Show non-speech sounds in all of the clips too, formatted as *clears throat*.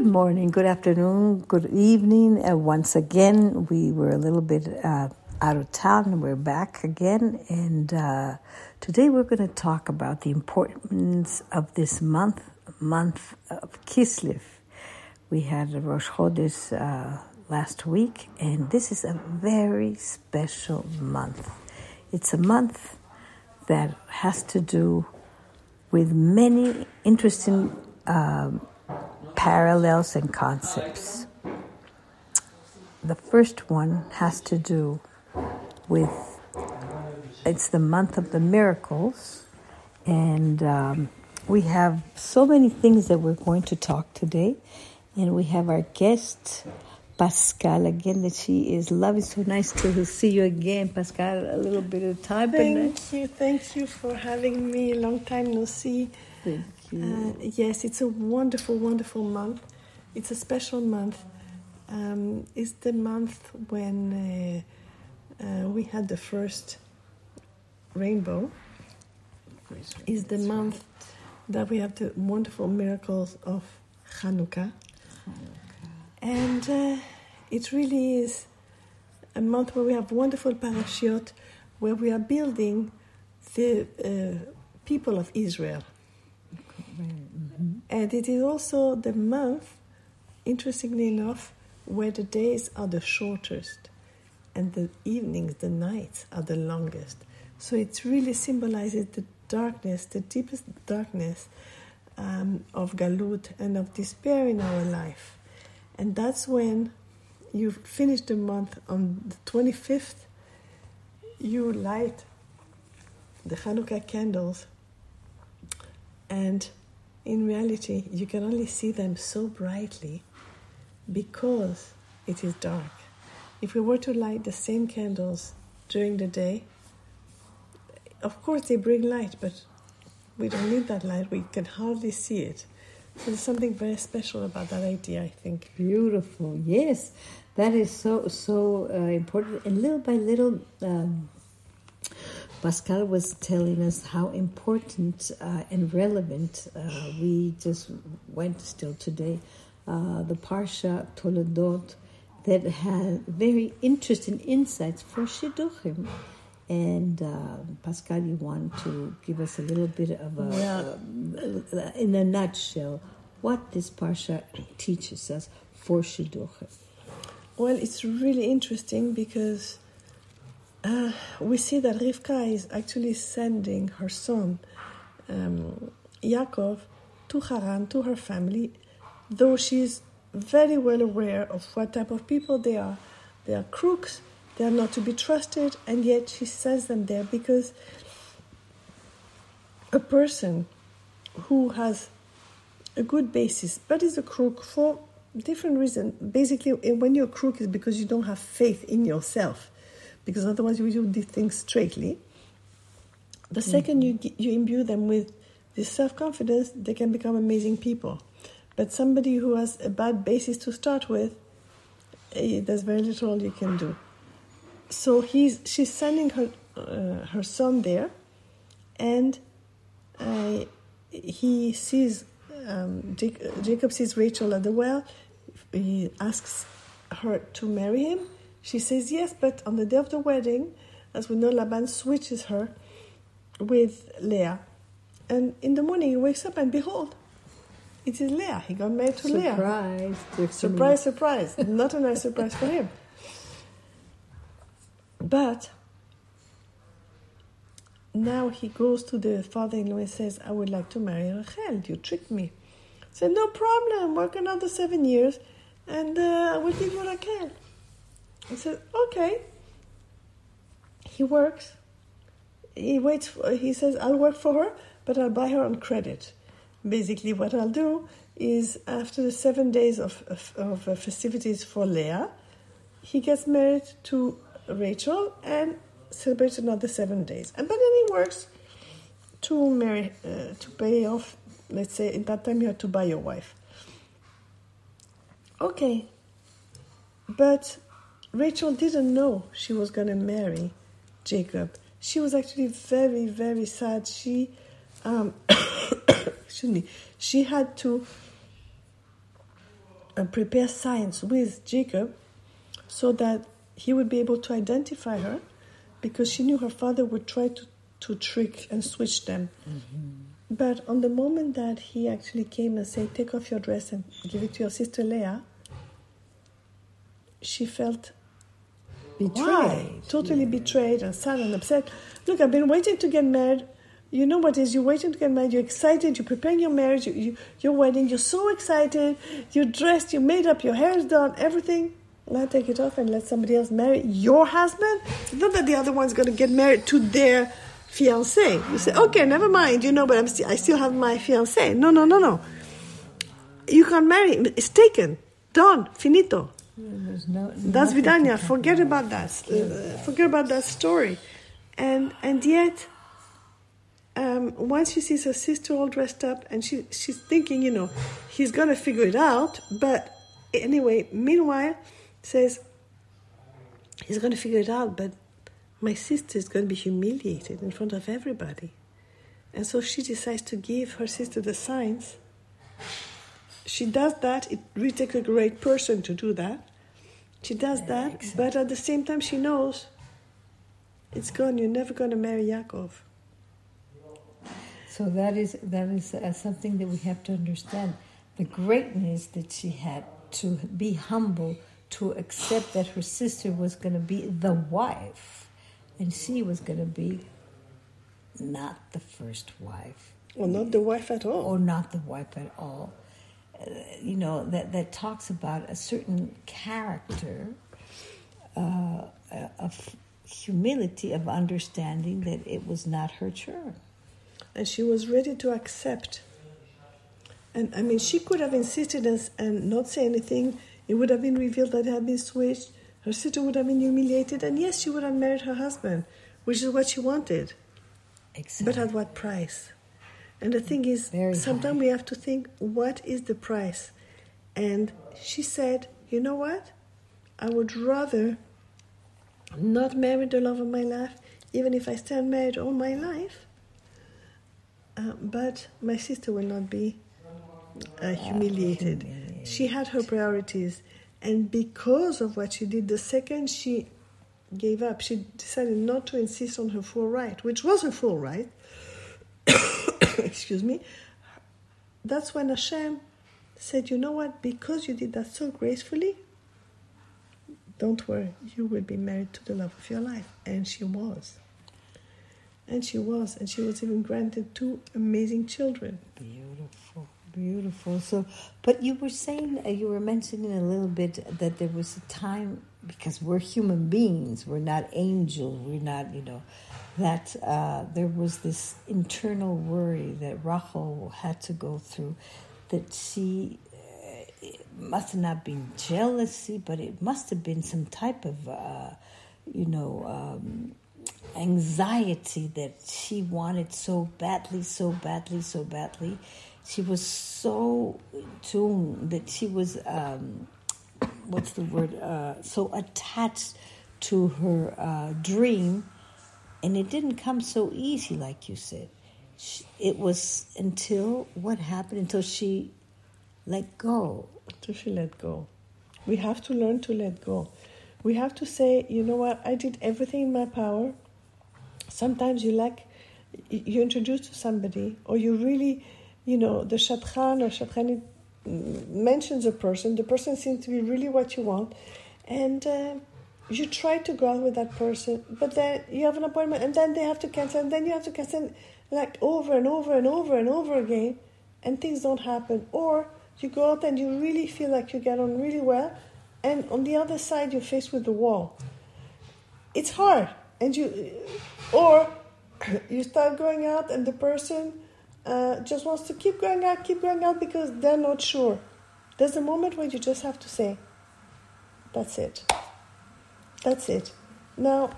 Good morning, good afternoon, good evening. Uh, once again, we were a little bit uh, out of town. We're back again, and uh, today we're going to talk about the importance of this month, month of Kislev. We had a Rosh Chodesh uh, last week, and this is a very special month. It's a month that has to do with many interesting. Um, parallels and concepts. The first one has to do with it's the month of the miracles, and um, we have so many things that we're going to talk today. And we have our guest, Pascal, again, that she is lovely. So nice to see you again, Pascal. A little bit of time. Thank you. Thank you for having me. Long time no see. Thank uh, yes, it's a wonderful, wonderful month. It's a special month. Um, it's the month when uh, uh, we had the first rainbow. Is the month that we have the wonderful miracles of Hanukkah. And uh, it really is a month where we have wonderful parashiot, where we are building the uh, people of Israel. And it is also the month, interestingly enough, where the days are the shortest and the evenings, the nights are the longest. So it really symbolizes the darkness, the deepest darkness um, of galut and of despair in our life. And that's when you finish the month on the 25th, you light the Hanukkah candles and in reality, you can only see them so brightly because it is dark. If we were to light the same candles during the day, of course they bring light, but we don't need that light. We can hardly see it. So there's something very special about that idea, I think. Beautiful, yes, that is so so uh, important. And little by little, um, Pascal was telling us how important uh, and relevant uh, we just went still today, uh, the Parsha Toledot, that had very interesting insights for Shidduchim. And uh, Pascal, you want to give us a little bit of a, yeah. in a nutshell, what this Parsha teaches us for Shidduchim. Well, it's really interesting because uh, we see that Rivka is actually sending her son um, Yaakov to Haran, to her family, though she's very well aware of what type of people they are. They are crooks, they are not to be trusted, and yet she sends them there because a person who has a good basis but is a crook for different reasons. Basically, when you're a crook is because you don't have faith in yourself because otherwise you do these things straightly. The 2nd mm-hmm. you you imbue them with this self confidence, they can become amazing people. But somebody who has a bad basis to start with, eh, there's very little you can do. So he's she's sending her uh, her son there, and uh, he sees um, Jacob sees Rachel at the well. He asks her to marry him she says yes, but on the day of the wedding, as we know, Laban switches her with Leah. And in the morning, he wakes up and behold, it is Leah. He got married to surprise, Leah. Surprise, surprise. Surprise. *laughs* Not a nice surprise for him. But now he goes to the father-in-law and says, I would like to marry Rachel. You tricked me. He said, no problem. Work another seven years and uh, I will give you Rachel. I said, okay. He works. He waits. For, he says, I'll work for her, but I'll buy her on credit. Basically, what I'll do is after the seven days of, of, of uh, festivities for Leah, he gets married to Rachel and celebrates another seven days. And but then he works to marry, uh, to pay off. Let's say in that time you have to buy your wife. Okay, but Rachel didn't know she was going to marry Jacob. She was actually very, very sad. She, um, *coughs* excuse me, she had to uh, prepare signs with Jacob so that he would be able to identify her because she knew her father would try to, to trick and switch them. But on the moment that he actually came and said, Take off your dress and give it to your sister Leah, she felt Betrayed. why? Totally betrayed and sad and upset. Look, I've been waiting to get married. You know what is? You're waiting to get married. You're excited. You're preparing your marriage. You, you, your wedding. You're so excited. You're dressed. You're made up. Your hair's done. Everything. Now take it off and let somebody else marry your husband. It's not that the other one's going to get married to their fiance. You say, okay, never mind. You know, but I'm sti- I still have my fiance. No, no, no, no. You can't marry. It's taken. Done. Finito. No, That's Vidania. Forget about. about that. Uh, forget about that story. And and yet, um, once she sees her sister all dressed up, and she she's thinking, you know, he's gonna figure it out. But anyway, meanwhile, says he's gonna figure it out. But my sister is gonna be humiliated in front of everybody, and so she decides to give her sister the signs. She does that. It really takes a great person to do that. She does that, but at the same time, she knows it's gone. You're never going to marry Yaakov. So that is that is uh, something that we have to understand. The greatness that she had to be humble, to accept that her sister was going to be the wife, and she was going to be not the first wife, Well, not the wife at all. or not the wife at all. You know that that talks about a certain character uh, of humility, of understanding that it was not her turn. And she was ready to accept. And I mean, she could have insisted and, and not say anything. It would have been revealed that it had been switched. Her sister would have been humiliated. And yes, she would have married her husband, which is what she wanted. Exactly. But at what price? And the thing is, Very sometimes high. we have to think, what is the price? And she said, you know what? I would rather not marry the love of my life, even if I stay married all my life. Uh, but my sister will not be uh, humiliated. humiliated. She had her priorities. And because of what she did, the second she gave up, she decided not to insist on her full right, which was her full right. *coughs* *laughs* Excuse me. That's when Hashem said, You know what? Because you did that so gracefully, don't worry, you will be married to the love of your life. And she was. And she was. And she was even granted two amazing children. Beautiful, beautiful. So, but you were saying, uh, you were mentioning a little bit that there was a time because we're human beings, we're not angels, we're not, you know, that uh, there was this internal worry that Rachel had to go through, that she uh, must have not been jealousy, but it must have been some type of, uh, you know. Um, anxiety that she wanted so badly, so badly, so badly. She was so tuned that she was, um, what's the word, uh, so attached to her uh, dream, and it didn't come so easy, like you said. It was until what happened, until she let go. Until she let go. We have to learn to let go. We have to say, you know what, I did everything in my power. Sometimes you like, you introduce to somebody, or you really, you know, the Shadchan or Shadchanit mentions a person, the person seems to be really what you want, and uh, you try to go out with that person, but then you have an appointment, and then they have to cancel, and then you have to cancel, like over and over and over and over again, and things don't happen. Or you go out and you really feel like you get on really well, and on the other side you're faced with the wall. It's hard, and you, or *clears throat* you start going out, and the person uh, just wants to keep going out, keep going out because they're not sure. There's a moment where you just have to say, "That's it. That's it." Now,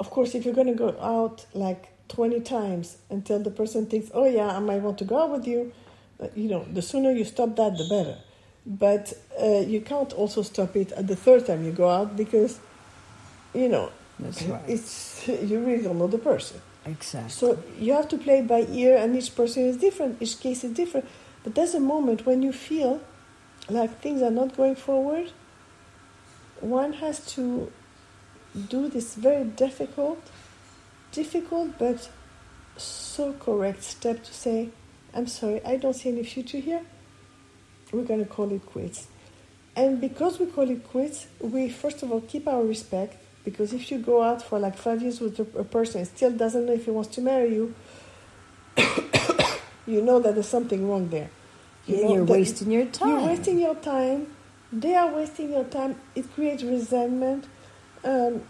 of course, if you're going to go out like 20 times until the person thinks, oh, yeah, I might want to go out with you, you know, the sooner you stop that, the better. But uh, you can't also stop it at the third time you go out because, you know, That's *laughs* right. it's *laughs* you really don't know the person. Exactly. So you have to play by ear, and each person is different. Each case is different. But there's a moment when you feel like things are not going forward. One has to do this very difficult, difficult but so correct step to say, I'm sorry, I don't see any future here. We're going to call it quits. And because we call it quits, we first of all keep our respect. Because if you go out for like five years with a, person and still doesn't know if he wants to marry you, *coughs* you know that there's something wrong there. You yeah, you're wasting your time. You're wasting your time. They are wasting your time. It creates resentment. Um,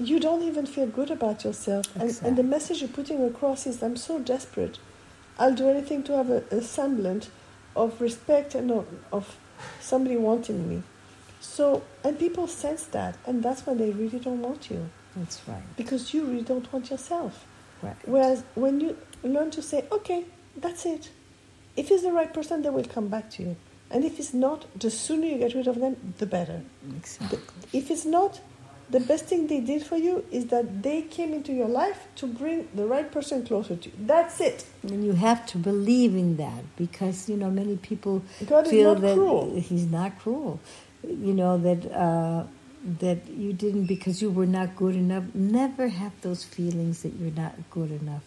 you don't even feel good about yourself. Exactly. And, and, the message you're putting across is I'm so desperate. I'll do anything to have a, a semblance of respect and of, of somebody wanting me. So, and people sense that, and that's when they really don't want you. That's right. Because you really don't want yourself. Right. Whereas when you learn to say, okay, that's it. If it's the right person, they will come back to you. And if it's not, the sooner you get rid of them, the better. Exactly. If it's not, the best thing they did for you is that they came into your life to bring the right person closer to you. That's it. And you have to believe in that because you know many people God feel that cruel. He's not cruel. You know that uh, that you didn't because you were not good enough. Never have those feelings that you're not good enough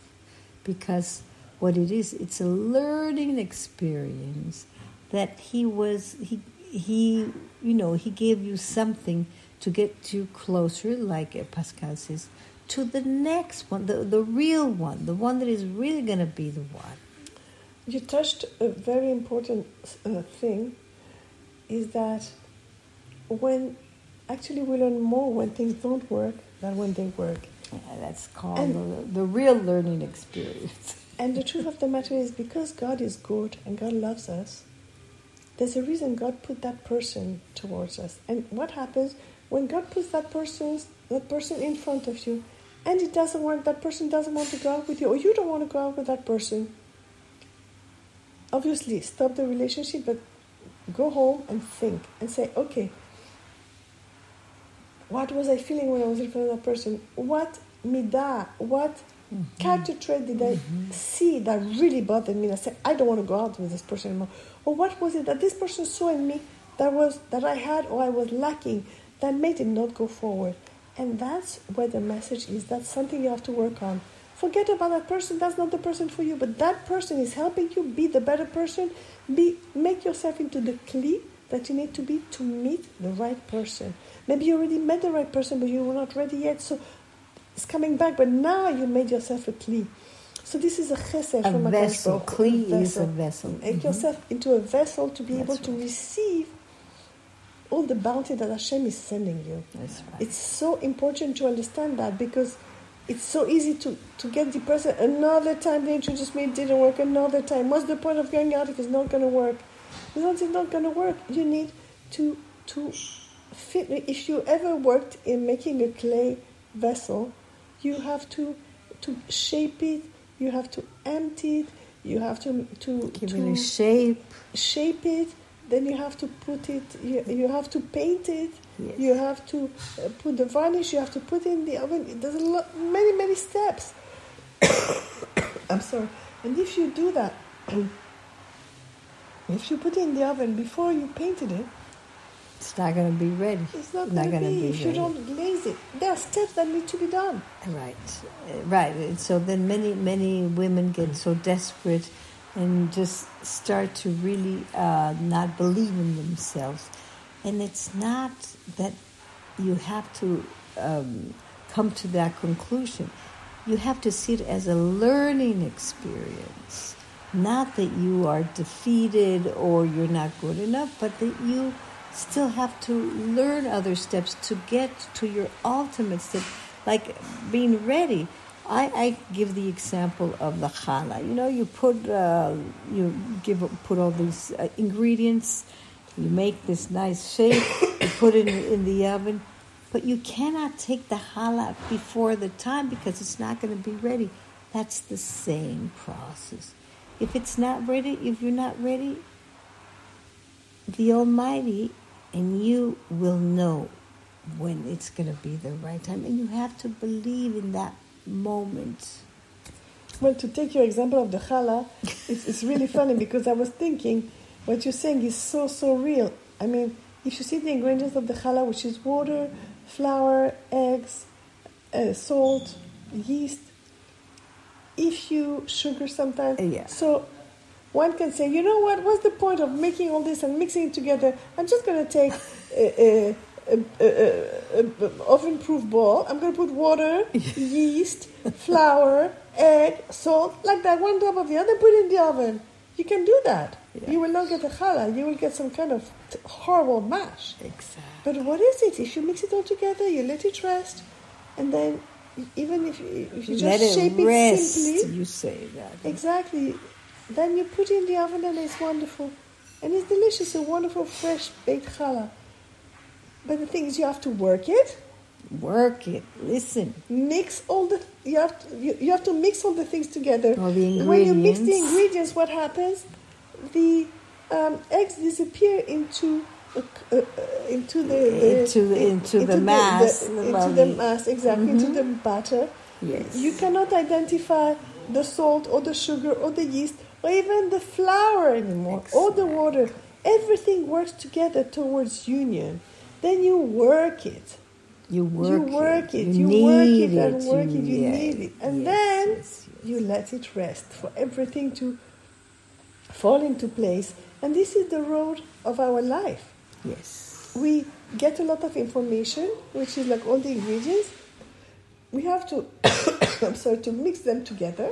because what it is, it's a learning experience that he was he he you know he gave you something to get you closer, like Pascal says, to the next one, the, the real one, the one that is really going to be the one. You touched a very important uh, thing is that when actually we learn more when things don't work than when they work. Yeah, that's called the, the real learning experience. and the truth of the matter is because God is good and God loves us, there's a reason God put that person towards us. And what happens when God puts that person, that person in front of you, and it doesn't work, that person doesn't want to go out with you, or you don't want to go out with that person, obviously stop the relationship, but go home and think and say, okay, what was I feeling when I was in front of that person? What midah, what mm-hmm. character trait did I mm-hmm. see that really bothered me? I said, I don't want to go out with this person anymore. Or what was it that this person saw in me that was that I had or I was lacking that made it not go forward. And that's where the message is. That's something you have to work on. Forget about that person. That's not the person for you. But that person is helping you be the better person. Be make yourself into the kli that you need to be to meet the right person. Maybe you already met the right person, but you were not ready yet. So it's coming back. But now you made yourself a kli. So this is a chesed a from a vessel. Kli is a vessel. Make mm-hmm. yourself into a vessel to be That's able to right. receive all the bounty that Hashem is sending you. Right. It's so important to understand that because it's so easy to, to get depressed. Another time they introduced me, it didn't work. Another time. What's the point of going out if it's not going to work? Because it's not going to work. You need to, to fit. If you ever worked in making a clay vessel, you have to, to shape it, you have to empty it, you have to, to give to shape. Shape it then you have to put it, you, you have to paint it, yes. you have to uh, put the varnish, you have to put it in the oven. There's a lot, many, many steps. *coughs* I'm sorry. And if you do that, *coughs* if you put it in the oven before you painted it, it's not going to be ready. It's not, not going to be. If ready. you don't glaze it, there are steps that need to be done. Right, right. So then many, many women get so desperate and just start to really uh, not believe in themselves. And it's not that you have to um, come to that conclusion. You have to see it as a learning experience. Not that you are defeated or you're not good enough, but that you still have to learn other steps to get to your ultimate step, like being ready. I, I give the example of the challah. You know, you put uh, you give put all these uh, ingredients, you make this nice shape, you put it in, in the oven, but you cannot take the challah before the time because it's not going to be ready. That's the same process. If it's not ready, if you're not ready, the Almighty and you will know when it's going to be the right time, and you have to believe in that moment. Well, to take your example of the challah, it's, it's really *laughs* funny because I was thinking what you're saying is so, so real. I mean, if you see the ingredients of the challah, which is water, flour, eggs, uh, salt, yeast, if you sugar sometimes. Yeah. So one can say, you know what? What's the point of making all this and mixing it together? I'm just going to take a, a, a, a oven-proof bowl. I'm going to put water, *laughs* yeast, flour, egg, salt, like that, one top of the other. Put it in the oven. You can do that. Yeah. You will not get a challah. You will get some kind of t- horrible mash. Exactly. But what is it? If you mix it all together, you let it rest, and then even if you, if you just it shape rest. it simply, You say that. exactly, then you put it in the oven and it's wonderful, and it's delicious. A wonderful fresh baked challah. But the thing is, you have to work it, Work it. Listen. mix all the you have to, you, you have to mix all the things together. All the When you mix the ingredients. ingredients, what happens? The um, eggs disappear into uh, uh, into the, the Into the- into the mass, the- the into the mass exactly into the batter. Yes. You cannot identify the salt or the sugar or the yeast or even the flour anymore or the water. Everything works together towards union. Then you work it. You work it. you work it. You, You, work knead it and work You- it. You yeah. knead it, and Yes, then yes, yes. you let it rest for everything to fall into place. And this is the road of our life. Yes. We get a lot of information, which is like all the ingredients. We have to, *coughs* I'm sorry, to mix them together.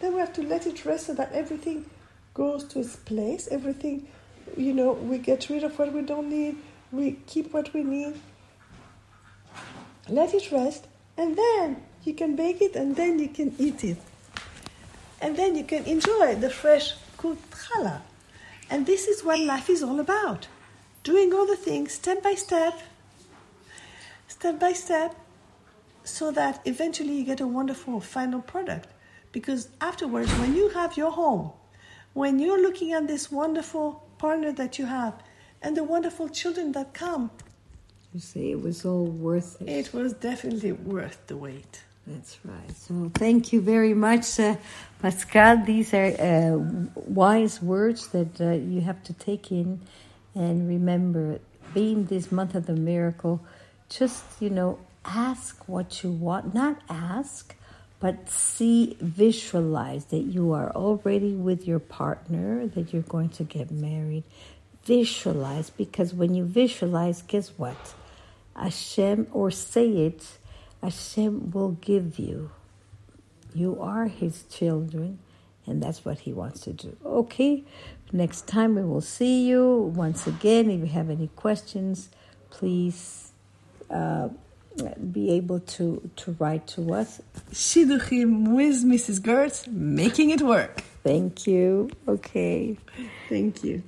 Then we have to let it rest so that everything goes to its place. Everything, you know, we get rid of what we don't need. We keep what we need. Let it rest, and then you can bake it, and then you can eat it, and then you can enjoy the fresh cooked challah. And this is what life is all about doing all the things step by step, step by step, so that eventually you get a wonderful final product. Because afterwards, when you have your home, when you're looking at this wonderful partner that you have, and the wonderful children that come, You say it was all worth it. it was definitely worth the wait. That's right. So thank you very much, uh, Pascal. These are uh, wise words that uh, you have to take in and remember. Being this month of the miracle, just you know, ask what you want. Not ask, but see, visualize that you are already with your partner, that you're going to get married. Visualize because when you visualize, guess what? Hashem, or say it, Hashem will give you. You are His children, and that's what He wants to do. Okay, next time we will see you. Once again, if you have any questions, please uh, be able to, to write to us. Shidduchim with Mrs. Gertz, making it work. Thank you. Okay. Thank you.